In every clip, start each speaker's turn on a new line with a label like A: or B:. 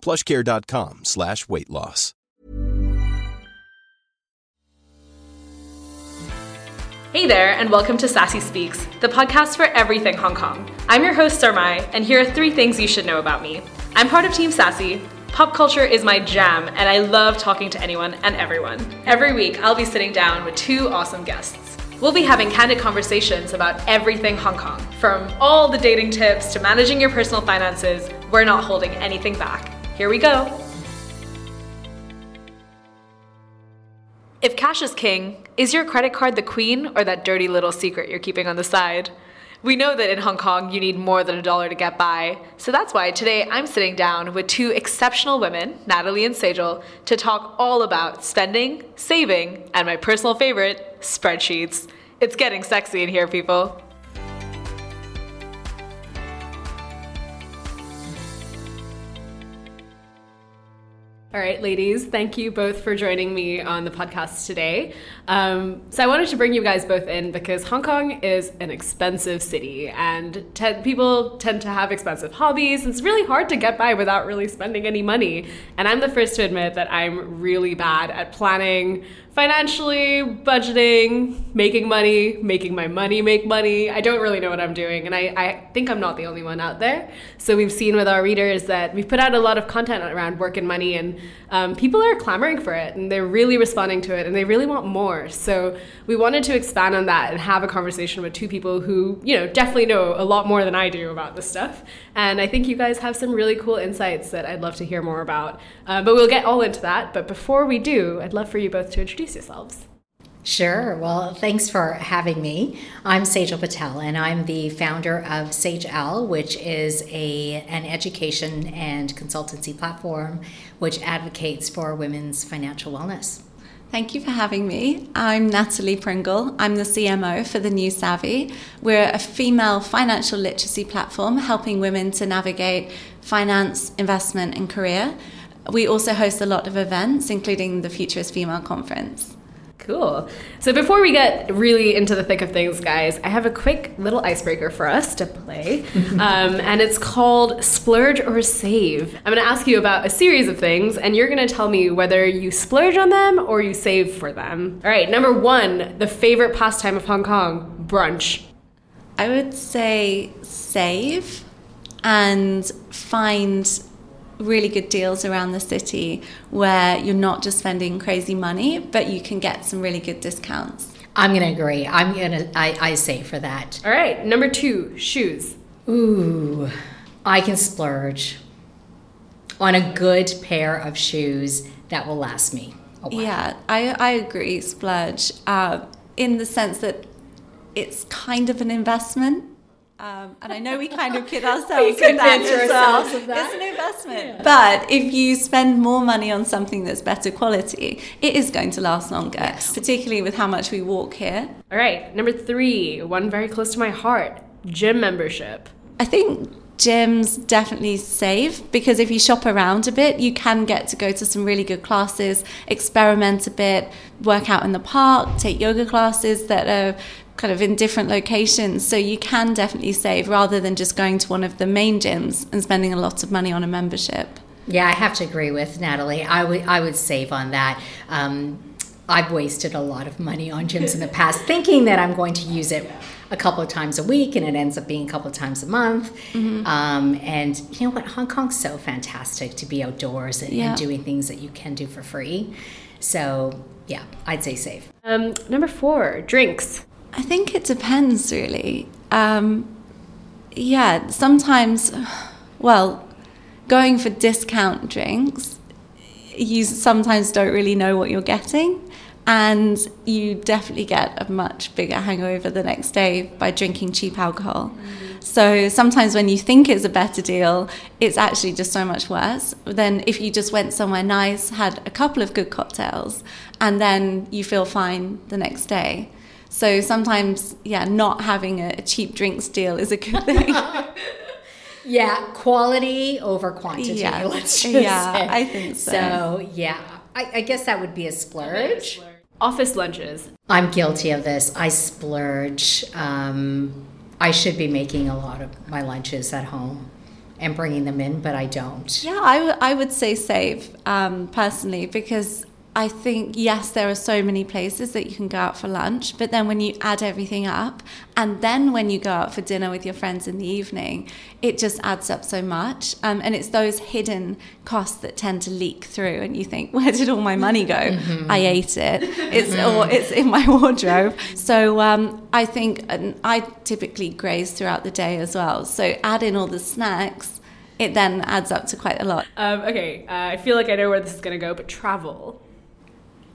A: plushcare.com slash weight loss.
B: Hey there, and welcome to Sassy Speaks, the podcast for everything Hong Kong. I'm your host, Sarmai, and here are three things you should know about me. I'm part of Team Sassy. Pop culture is my jam, and I love talking to anyone and everyone. Every week, I'll be sitting down with two awesome guests. We'll be having candid conversations about everything Hong Kong, from all the dating tips to managing your personal finances. We're not holding anything back. Here we go. If cash is king, is your credit card the queen or that dirty little secret you're keeping on the side? We know that in Hong Kong you need more than a dollar to get by, so that's why today I'm sitting down with two exceptional women, Natalie and Sejal, to talk all about spending, saving, and my personal favorite, spreadsheets. It's getting sexy in here, people. All right, ladies, thank you both for joining me on the podcast today. Um, so, I wanted to bring you guys both in because Hong Kong is an expensive city and te- people tend to have expensive hobbies. It's really hard to get by without really spending any money. And I'm the first to admit that I'm really bad at planning financially, budgeting, making money, making my money make money. I don't really know what I'm doing, and I, I think I'm not the only one out there. So we've seen with our readers that we've put out a lot of content around work and money, and um, people are clamoring for it, and they're really responding to it, and they really want more. So we wanted to expand on that and have a conversation with two people who, you know, definitely know a lot more than I do about this stuff. And I think you guys have some really cool insights that I'd love to hear more about. Uh, but we'll get all into that. But before we do, I'd love for you both to introduce yourselves.
C: Sure. Well, thanks for having me. I'm Sejal Patel, and I'm the founder of Saijelle, which is a an education and consultancy platform which advocates for women's financial wellness.
D: Thank you for having me. I'm Natalie Pringle. I'm the CMO for The New Savvy. We're a female financial literacy platform helping women to navigate finance, investment, and career. We also host a lot of events, including the Futurist Female Conference.
B: Cool. So before we get really into the thick of things, guys, I have a quick little icebreaker for us to play. um, and it's called Splurge or Save. I'm going to ask you about a series of things, and you're going to tell me whether you splurge on them or you save for them. All right, number one, the favorite pastime of Hong Kong brunch.
D: I would say save and find really good deals around the city where you're not just spending crazy money, but you can get some really good discounts.
C: I'm going to agree. I'm going to, I I say for that.
B: All right, number two, shoes.
C: Ooh, I can splurge on a good pair of shoes that will last me.
D: Yeah, I, I agree, splurge, uh, in the sense that it's kind of an investment. Um, and I know we kind of kid ourselves with that as well. That. It's an investment. Yeah. But if you spend more money on something that's better quality, it is going to last longer, yes. particularly with how much we walk here.
B: All right, number three, one very close to my heart gym membership.
D: I think gyms definitely save because if you shop around a bit, you can get to go to some really good classes, experiment a bit, work out in the park, take yoga classes that are kind of in different locations. So you can definitely save rather than just going to one of the main gyms and spending a lot of money on a membership.
C: Yeah, I have to agree with Natalie. I would I would save on that. Um, I've wasted a lot of money on gyms in the past, thinking that I'm going to use it a couple of times a week, and it ends up being a couple of times a month. Mm-hmm. Um, and you know what? Hong Kong's so fantastic to be outdoors and, yeah. and, doing things that you can do for free. So yeah, I'd say safe.
B: Um, number four, drinks.
D: I think it depends really. Um, yeah, sometimes, well, going for discount drinks, you sometimes don't really know what you're getting. And you definitely get a much bigger hangover the next day by drinking cheap alcohol. Mm. So sometimes when you think it's a better deal, it's actually just so much worse than if you just went somewhere nice, had a couple of good cocktails, and then you feel fine the next day. So sometimes, yeah, not having a, cheap drinks deal is a good thing.
C: yeah, quality over quantity. Yeah, let's just
D: yeah,
C: say.
D: I think so.
C: So yeah, I, I guess that would be a splurge.
B: Office lunches.
C: I'm guilty of this. I splurge. Um, I should be making a lot of my lunches at home and bringing them in, but I don't.
D: Yeah, I, w- I would say save um, personally because I think, yes, there are so many places that you can go out for lunch, but then when you add everything up, and then when you go out for dinner with your friends in the evening, it just adds up so much. Um, and it's those hidden costs that tend to leak through, and you think, where did all my money go? Mm-hmm. I ate it. It's or it's in my wardrobe. So um, I think I typically graze throughout the day as well. So add in all the snacks it then adds up to quite a lot.
B: Um, okay, uh, I feel like I know where this is going to go, but travel.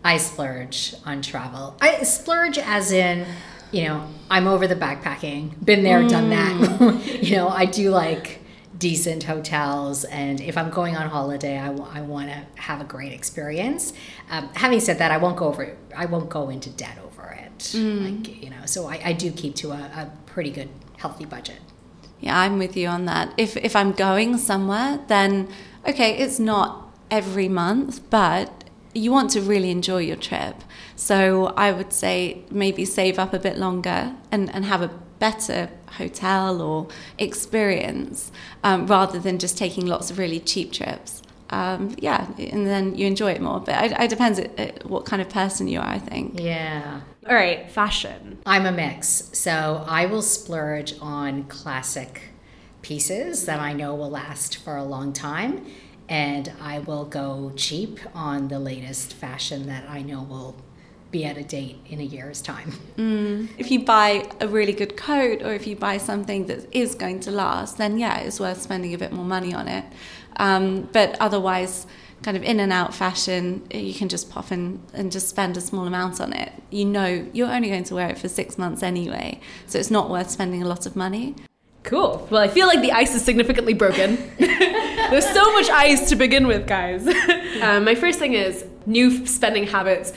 C: I splurge on travel. I splurge as in, you know, I'm over the backpacking, been there, mm. done that. Mm. you know, I do like decent hotels, and if I'm going on holiday, I, w- I want to have a great experience. Um, having said that, I won't go over. I won't go into debt over it. Mm. Like you know, so I, I do keep to a, a pretty good, healthy budget.
D: Yeah, I'm with you on that. If if I'm going somewhere, then okay, it's not every month, but you want to really enjoy your trip. So I would say maybe save up a bit longer and, and have a better hotel or experience um, rather than just taking lots of really cheap trips. Um, yeah, and then you enjoy it more. But it, it depends at, what kind of person you are, I think.
C: Yeah.
B: All right, fashion.
C: I'm a mix. So I will splurge on classic pieces that I know will last for a long time and I will go cheap on the latest fashion that I know will be at a date in a year's time.
D: Mm. If you buy a really good coat or if you buy something that is going to last, then yeah, it's worth spending a bit more money on it. Um, but otherwise, kind of in and out fashion, you can just pop in and just spend a small amount on it. You know, you're only going to wear it for six months anyway, so it's not worth spending a lot of money.
B: Cool. Well, I feel like the ice is significantly broken. There's so much ice to begin with, guys. um, my first thing is new spending habits,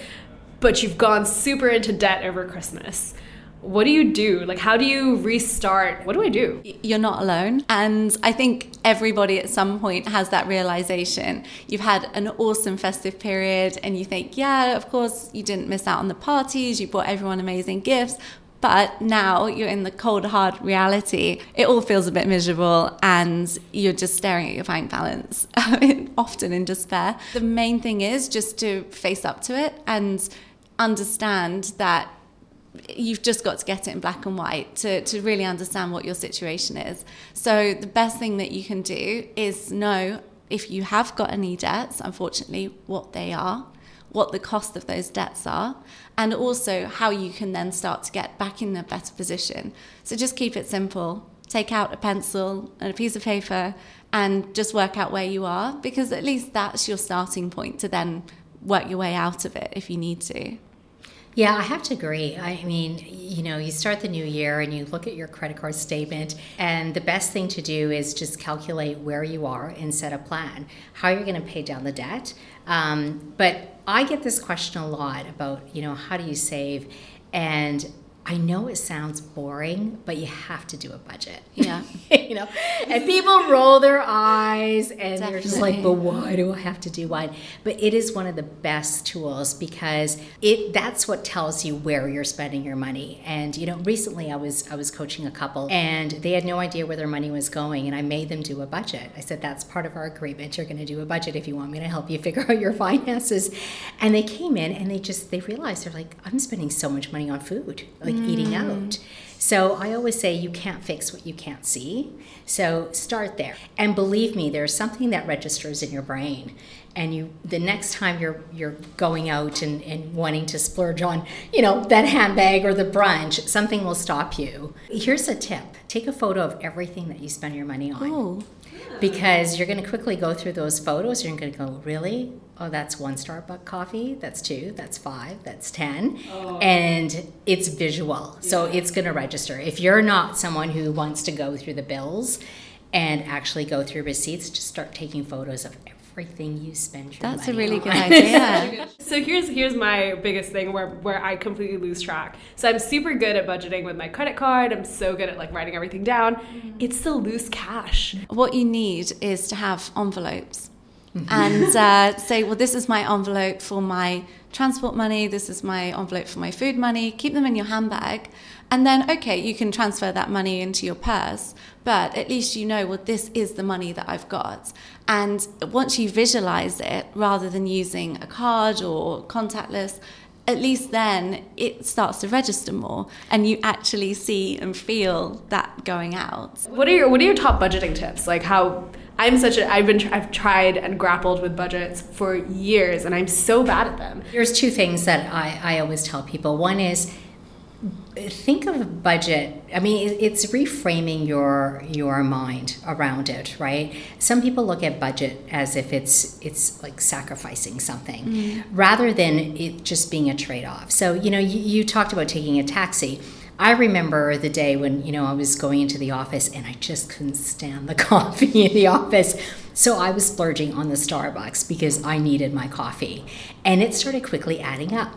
B: but you've gone super into debt over Christmas. What do you do? Like, how do you restart? What do I do?
D: You're not alone. And I think everybody at some point has that realization. You've had an awesome festive period, and you think, yeah, of course, you didn't miss out on the parties, you bought everyone amazing gifts, but now you're in the cold, hard reality. It all feels a bit miserable and you're just staring at your bank balance, often in despair. The main thing is just to face up to it and understand that you've just got to get it in black and white to, to really understand what your situation is. So, the best thing that you can do is know if you have got any debts, unfortunately, what they are what the cost of those debts are, and also how you can then start to get back in a better position. So just keep it simple. Take out a pencil and a piece of paper and just work out where you are because at least that's your starting point to then work your way out of it if you need to.
C: Yeah, I have to agree. I mean, you know, you start the new year and you look at your credit card statement, and the best thing to do is just calculate where you are and set a plan, how you're going to pay down the debt. Um, but I get this question a lot about, you know, how do you save? And I know it sounds boring, but you have to do a budget.
D: Yeah.
C: you know, and people roll their eyes and Definitely. they're just like, but why do I have to do one? But it is one of the best tools because it that's what tells you where you're spending your money. And you know, recently I was I was coaching a couple and they had no idea where their money was going and I made them do a budget. I said, that's part of our agreement. You're going to do a budget if you want me to help you figure out your finances. And they came in and they just they realized they're like, I'm spending so much money on food. Like like mm. eating out. So I always say you can't fix what you can't see. So start there. And believe me, there's something that registers in your brain. And you the next time you're you're going out and, and wanting to splurge on, you know, that handbag or the brunch, something will stop you. Here's a tip. Take a photo of everything that you spend your money on.
D: Oh
C: because you're going to quickly go through those photos. You're going to go, really? Oh, that's one Starbucks coffee. That's two. That's five. That's ten. Oh. And it's visual, yeah. so it's going to register. If you're not someone who wants to go through the bills and actually go through receipts, just start taking photos of everything you spend your
D: That's
C: a
D: really
C: on.
D: good idea.
B: so here's here's my biggest thing where where I completely lose track. So I'm super good at budgeting with my credit card. I'm so good at like writing everything down. It's the loose cash.
D: What you need is to have envelopes. Mm-hmm. and uh, say, well, this is my envelope for my transport money, this is my envelope for my food money, keep them in your handbag. And then, okay, you can transfer that money into your purse, but at least you know, well, this is the money that I've got. And once you visualize it, rather than using a card or contactless, at least then it starts to register more and you actually see and feel that going out.
B: What are your what are your top budgeting tips? Like how I'm such a I've been I've tried and grappled with budgets for years and I'm so bad at them.
C: There's two things that I, I always tell people. One is think of a budget i mean it's reframing your your mind around it right some people look at budget as if it's it's like sacrificing something mm. rather than it just being a trade-off so you know you, you talked about taking a taxi I remember the day when, you know, I was going into the office and I just couldn't stand the coffee in the office. So I was splurging on the Starbucks because I needed my coffee. And it started quickly adding up.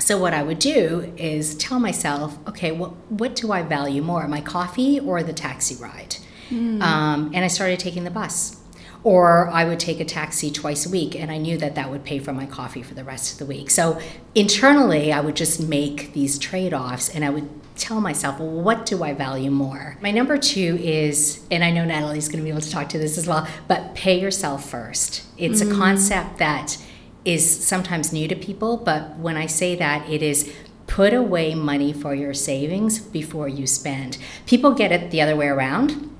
C: So what I would do is tell myself, okay, what what do I value more, my coffee or the taxi ride? Mm. Um, and I started taking the bus. Or I would take a taxi twice a week, and I knew that that would pay for my coffee for the rest of the week. So internally, I would just make these trade offs, and I would tell myself, well, what do I value more? My number two is, and I know Natalie's going to be able to talk to this as well, but pay yourself first. It's mm. a concept that is sometimes new to people, but when I say that, it is put away money for your savings before you spend. People get it the other way around.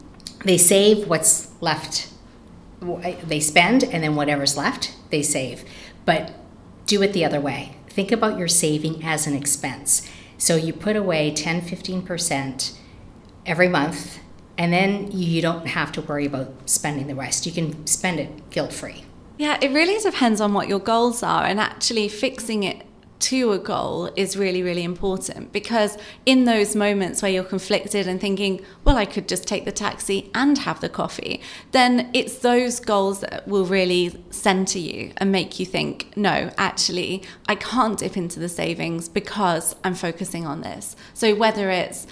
C: They save what's left, eh, they spend, and then whatever's left, they save. But do it the other way. Think about your saving as an expense. So you put away 10, 15% every month, and then you don't have to worry about spending the rest. You can spend it guilt free.
D: Yeah, it really depends on what your goals are, and actually fixing it to a goal is really, really important because in those moments where you're conflicted and thinking, well, I could just take the taxi and have the coffee, then it's those goals that will really center you and make you think, no, actually, I can't dip into the savings because I'm focusing on this. So whether it's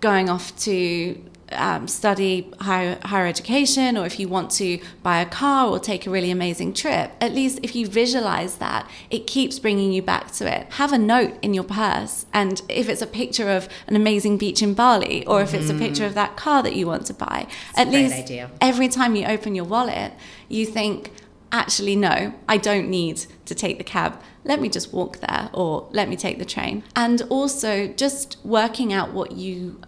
D: going off to um, study higher, higher education or if you want to buy a car or take a really amazing trip, at least if you visualize that, it keeps bringing you back to it. Have a note in your purse. And if it's a picture of an amazing beach in Bali or if it's a picture of that car that you want to buy, at least
C: idea.
D: every time you open your wallet, you think, actually, no, I don't need to take the cab. Let me just walk there or let me take the train. And also just working out what you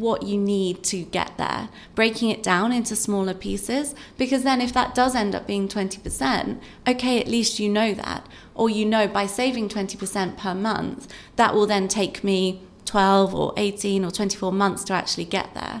D: what you need to get there, breaking it down into smaller pieces. Because then, if that does end up being 20%, okay, at least you know that. Or you know by saving 20% per month, that will then take me 12 or 18 or 24 months to actually get there.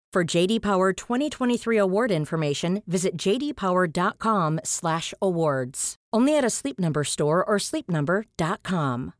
E: For JD Power 2023 award information, visit jdpower.com/awards. Only at a Sleep Number store or sleepnumber.com.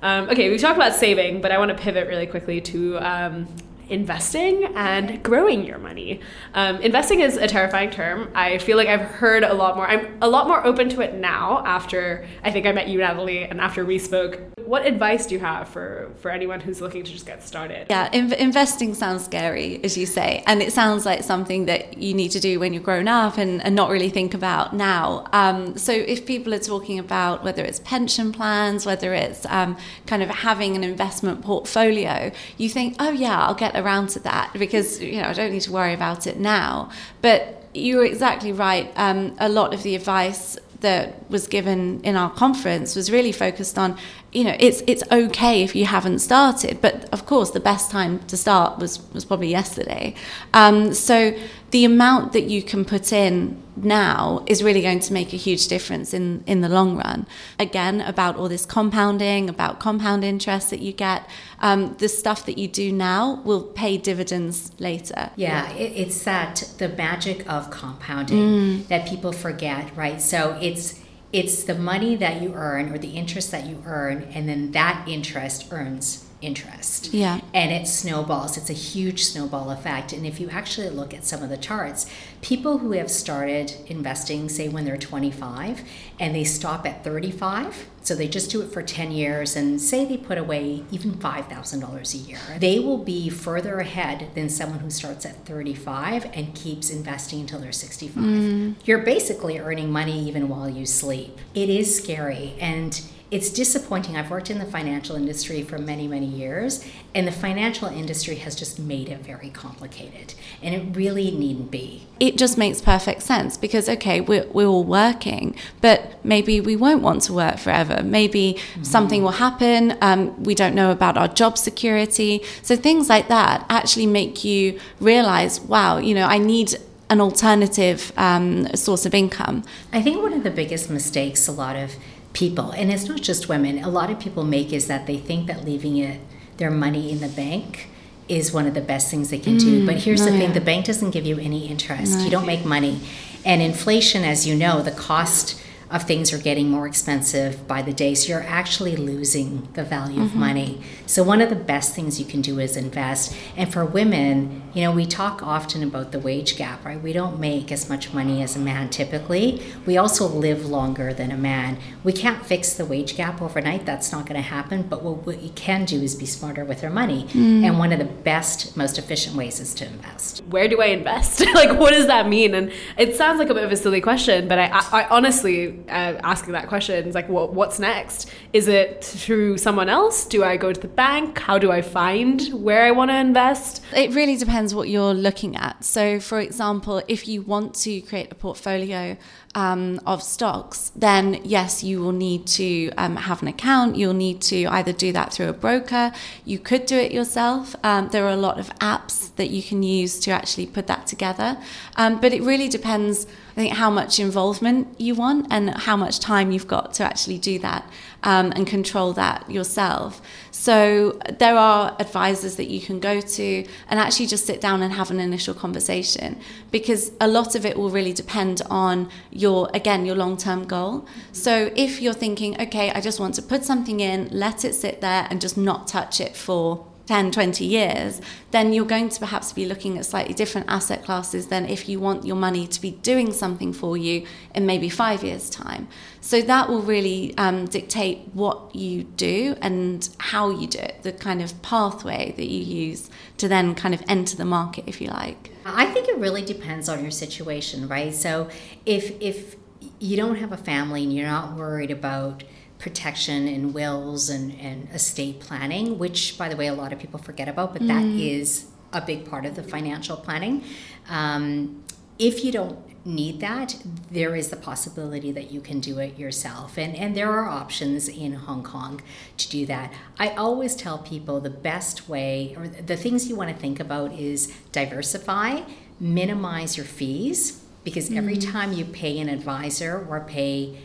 B: Um, okay, we talked about saving, but I want to pivot really quickly to um, investing and growing your money. Um, investing is a terrifying term. I feel like I've heard a lot more. I'm a lot more open to it now after I think I met you, Natalie, and after we spoke. What advice do you have for, for anyone who's looking to just get started?
D: Yeah, in- investing sounds scary, as you say, and it sounds like something that you need to do when you're grown up and, and not really think about now. Um, so if people are talking about whether it's pension plans, whether it's um, kind of having an investment portfolio, you think, oh yeah, I'll get around to that because you know I don't need to worry about it now. But you're exactly right. Um, a lot of the advice that was given in our conference was really focused on you know it's it's okay if you haven't started but of course the best time to start was was probably yesterday. Um, so the amount that you can put in now is really going to make a huge difference in in the long run. Again about all this compounding about compound interest that you get um, the stuff that you do now will pay dividends later.
C: Yeah it, it's that the magic of compounding mm. that people forget right? So it's it's the money that you earn or the interest that you earn and then that interest earns interest.
D: Yeah.
C: And it snowballs. It's a huge snowball effect. And if you actually look at some of the charts, people who have started investing, say when they're 25, and they stop at 35, so they just do it for 10 years and say they put away even $5,000 a year, they will be further ahead than someone who starts at 35 and keeps investing until they're 65. Mm. You're basically earning money even while you sleep. It is scary. And it's disappointing. I've worked in the financial industry for many, many years, and the financial industry has just made it very complicated. And it really needn't be.
D: It just makes perfect sense because, okay, we're, we're all working, but maybe we won't want to work forever. Maybe mm-hmm. something will happen. Um, we don't know about our job security. So things like that actually make you realize, wow, you know, I need an alternative um, source of income.
C: I think one of the biggest mistakes a lot of people, and it's not just women, a lot of people make is that they think that leaving it, their money in the bank is one of the best things they can mm, do. But here's the thing the bank doesn't give you any interest, you don't make money. And inflation, as you know, the cost of things are getting more expensive by the day. So you're actually losing the value mm-hmm. of money. So one of the best things you can do is invest. And for women, you know, we talk often about the wage gap, right? We don't make as much money as a man typically. We also live longer than a man. We can't fix the wage gap overnight. That's not going to happen. But what we can do is be smarter with our money. Mm. And one of the best, most efficient ways is to invest.
B: Where do I invest? like, what does that mean? And it sounds like a bit of a silly question, but I, I, I honestly uh, asking that question is like, what, what's next? Is it through someone else? Do I go to the bank? How do I find where I want to invest?
D: It really depends what you're looking at. So, for example, if you want to create a portfolio um, of stocks, then yes, you will need to um, have an account. You'll need to either do that through a broker. You could do it yourself. Um, there are a lot of apps that you can use to actually put that together. Um, but it really depends, I think, how much involvement you want and how much time you've got to actually do that um, and control that yourself. So there are advisors that you can go to and actually just sit down and have an initial conversation because a lot of it will really depend on your again your long-term goal. So if you're thinking, okay, I just want to put something in, let it sit there and just not touch it for 10, 20 years, then you're going to perhaps be looking at slightly different asset classes than if you want your money to be doing something for you in maybe five years' time. So that will really um, dictate what you do and how you do it, the kind of pathway that you use to then kind of enter the market, if you like.
C: I think it really depends on your situation, right? So if if you don't have a family and you're not worried about protection and wills and, and estate planning, which, by the way, a lot of people forget about, but mm. that is a big part of the financial planning. Um, if you don't need that, there is the possibility that you can do it yourself. And, and there are options in Hong Kong to do that. I always tell people the best way, or the things you want to think about is diversify, minimize your fees, because every mm. time you pay an advisor or pay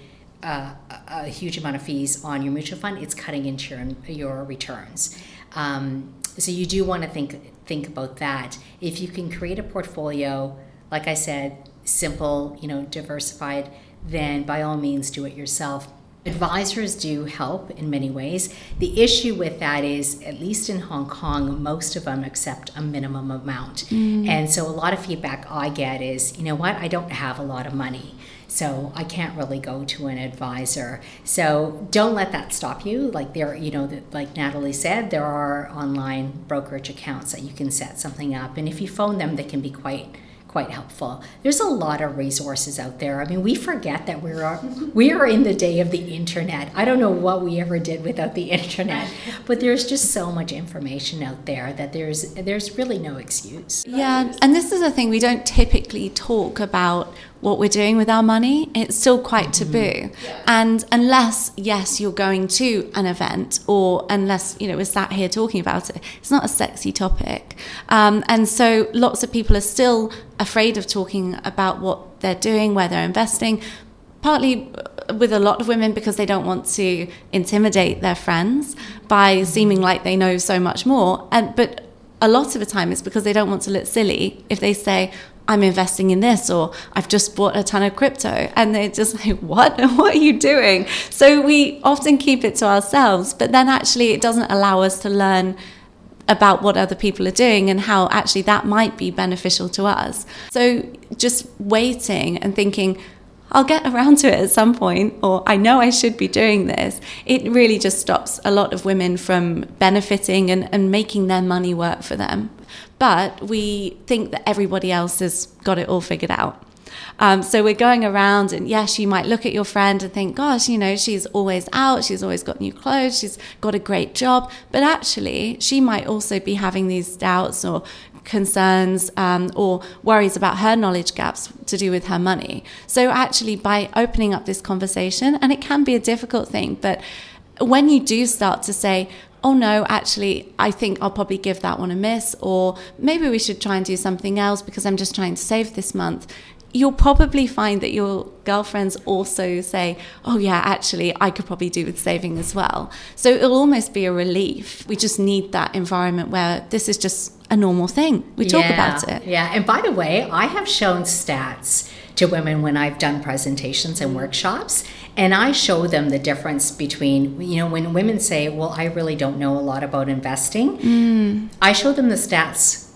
C: uh, a huge amount of fees on your mutual fund, it's cutting into your, your returns. Um, so you do want to think think about that. If you can create a portfolio, like I said, simple, you know, diversified, then by all means do it yourself. Advisors do help in many ways. The issue with that is, at least in Hong Kong, most of them accept a minimum amount. Mm. And so a lot of feedback I get is, you know what, I don't have a lot of money. So I can't really go to an advisor. So don't let that stop you. Like there, you know, like Natalie said, there are online brokerage accounts that you can set something up, and if you phone them, they can be quite quite helpful. There's a lot of resources out there. I mean, we forget that we're we are in the day of the internet. I don't know what we ever did without the internet, but there's just so much information out there that there's there's really no excuse.
D: Yeah, and this is a thing we don't typically talk about what we're doing with our money, it's still quite mm-hmm. taboo. Yeah. And unless, yes, you're going to an event, or unless, you know, we're sat here talking about it, it's not a sexy topic. Um, and so lots of people are still afraid of talking about what they're doing, where they're investing, partly with a lot of women because they don't want to intimidate their friends by mm-hmm. seeming like they know so much more. And, but a lot of the time it's because they don't want to look silly if they say, I'm investing in this or I've just bought a ton of crypto. And they're just like, what? What are you doing? So we often keep it to ourselves, but then actually it doesn't allow us to learn about what other people are doing and how actually that might be beneficial to us. So just waiting and thinking, I'll get around to it at some point, or I know I should be doing this. It really just stops a lot of women from benefiting and, and making their money work for them. But we think that everybody else has got it all figured out. Um, so we're going around, and yes, you might look at your friend and think, gosh, you know, she's always out, she's always got new clothes, she's got a great job. But actually, she might also be having these doubts or concerns um, or worries about her knowledge gaps to do with her money. So, actually, by opening up this conversation, and it can be a difficult thing, but when you do start to say, oh no, actually, I think I'll probably give that one a miss, or maybe we should try and do something else because I'm just trying to save this month you'll probably find that your girlfriends also say, Oh, yeah, actually, I could probably do with saving as well. So it'll almost be a relief. We just need that environment where this is just a normal thing. We talk
C: yeah,
D: about it.
C: Yeah. And by the way, I have shown stats to women when I've done presentations and workshops. And I show them the difference between, you know, when women say, Well, I really don't know a lot about investing, mm. I show them the stats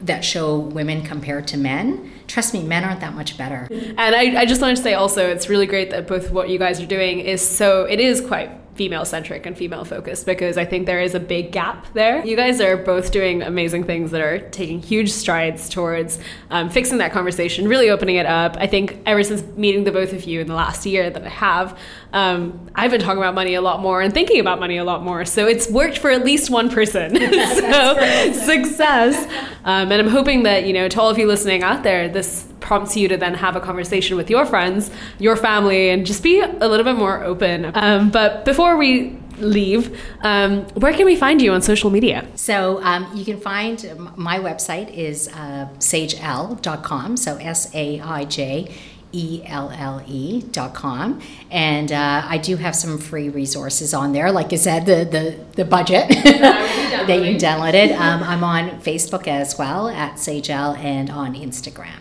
C: that show women compared to men trust me men aren't that much better
B: and I, I just wanted to say also it's really great that both what you guys are doing is so it is quite female centric and female focused because I think there is a big gap there. You guys are both doing amazing things that are taking huge strides towards um, fixing that conversation, really opening it up. I think ever since meeting the both of you in the last year that I have, um, I've been talking about money a lot more and thinking about money a lot more. So it's worked for at least one person. so success. Um, and I'm hoping that, you know, to all of you listening out there, this prompts you to then have a conversation with your friends, your family, and just be a little bit more open. Um, but before we leave, um, where can we find you on social media?
C: So um, you can find my website is uh, saijelle.com. So S A I J. E L L E dot com. And uh, I do have some free resources on there. Like I said, the, the, the budget that you downloaded. Um, I'm on Facebook as well at Saijelle and on Instagram.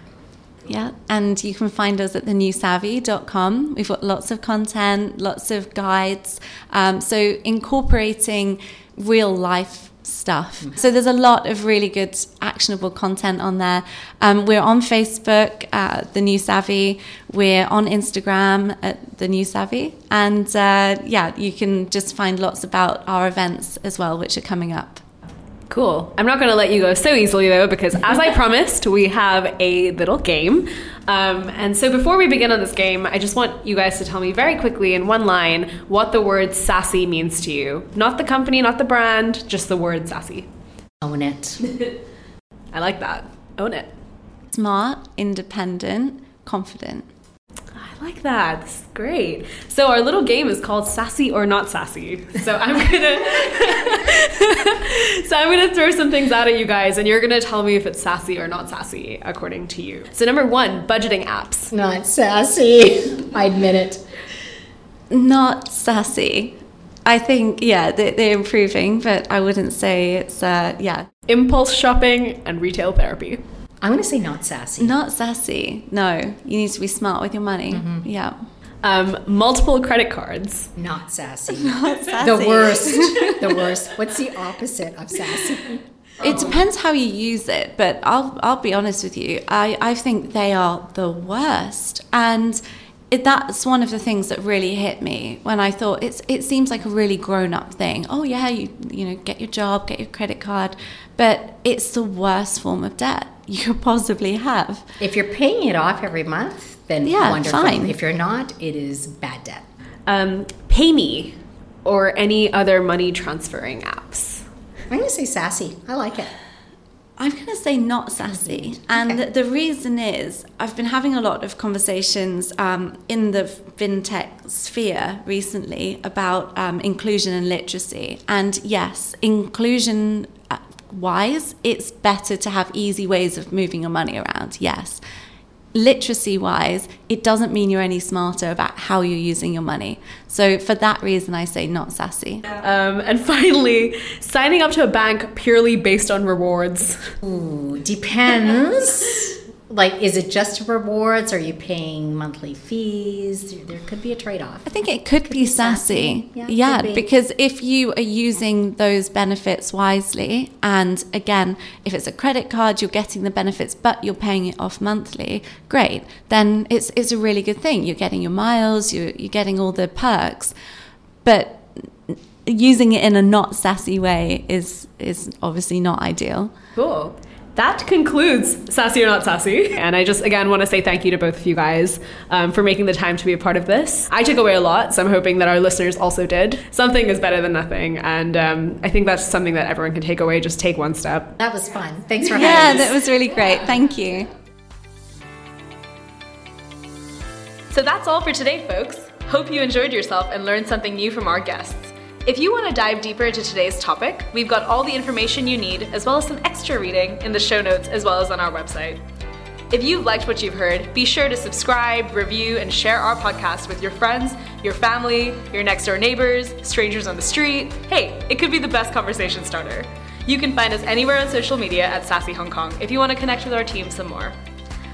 D: Yeah, and you can find us at thenewsavvy.com. We've got lots of content, lots of guides. Um, so incorporating real life stuff. Mm-hmm. So there's a lot of really good actionable content on there. Um, we're on Facebook, uh, The New Savvy. We're on Instagram at The New Savvy. And uh, yeah, you can just find lots about our events as well, which are coming up.
B: Cool. I'm not going to let you go so easily though, because as I promised, we have a little game. Um, and so before we begin on this game, I just want you guys to tell me very quickly in one line what the word sassy means to you. Not the company, not the brand, just the word sassy.
C: Own it.
B: I like that. Own it.
D: Smart, independent, confident.
B: I like that. This is great. So our little game is called Sassy or Not Sassy. So I'm gonna So I'm gonna throw some things out at you guys and you're gonna tell me if it's sassy or not sassy, according to you. So number one, budgeting apps.
C: Not sassy. I admit it.
D: Not sassy. I think, yeah, they're improving, but I wouldn't say it's, uh, yeah.
B: Impulse shopping and retail therapy.
C: I'm going to say not sassy.
D: Not sassy. No, you need to be smart with your money. Mm-hmm. Yeah.
B: Um, multiple credit cards.
C: Not sassy.
D: Not sassy.
C: The worst. the worst. What's the opposite of sassy?
D: It depends how you use it, but I'll I'll be honest with you. I, I think they are the worst. And it, that's one of the things that really hit me when I thought it's it seems like a really grown up thing. Oh yeah, you you know, get your job, get your credit card, but it's the worst form of debt you could possibly have.
C: If you're paying it off every month, then yeah, wonderful. Fine. If you're not, it is bad debt.
B: Um, PayMe or any other money transferring apps.
C: I'm going to say sassy. I like it.
D: I'm going to say not sassy. And okay. the reason is I've been having a lot of conversations um, in the fintech sphere recently about um, inclusion and literacy. And yes, inclusion wise, it's better to have easy ways of moving your money around, yes. Literacy wise, it doesn't mean you're any smarter about how you're using your money. So, for that reason, I say not sassy.
B: Um, and finally, signing up to a bank purely based on rewards.
C: Ooh, depends. like is it just rewards? Are you paying monthly fees? There could be a trade-off.
D: I think it could, could be, be, sassy, sassy. yeah, yeah be. because if you are using those benefits wisely and again if it's a credit card you're getting the benefits but you're paying it off monthly great. Then it's it's a really good thing. You're getting your miles you're, you're getting all the perks. But using it in a not sassy way is is obviously not ideal.
B: Cool that concludes Sassy or Not Sassy. And I just, again, want to say thank you to both of you guys um, for making the time to be a part of this. I took away a lot, so I'm hoping that our listeners also did. Something is better than nothing. And um, I think that's something that everyone can take away. Just take one step.
C: That was fun. Thanks for
D: having
C: yeah, us.
D: Yeah, that was really great. Thank you.
B: So that's all for today, folks. Hope you enjoyed yourself and learned something new from our guests. If you want to dive deeper into today's topic, we've got all the information you need, as well as some extra reading in the show notes, as well as on our website. If you've liked what you've heard, be sure to subscribe, review, and share our podcast with your friends, your family, your next door neighbors, strangers on the street. Hey, it could be the best conversation starter. You can find us anywhere on social media at Sassy Hong Kong if you want to connect with our team some more.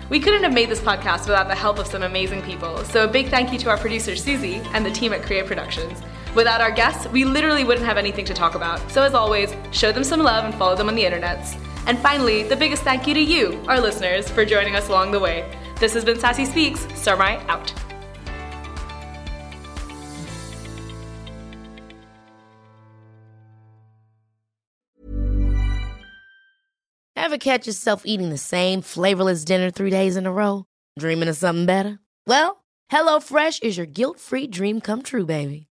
B: We couldn't have made this podcast without the help of some amazing people, so a big thank you to our producer Susie and the team at Create Productions. Without our guests, we literally wouldn't have anything to talk about. So, as always, show them some love and follow them on the internets. And finally, the biggest thank you to you, our listeners, for joining us along the way. This has been Sassy Speaks, Sarmai out.
F: Ever catch yourself eating the same flavorless dinner three days in a row? Dreaming of something better? Well, HelloFresh is your guilt free dream come true, baby.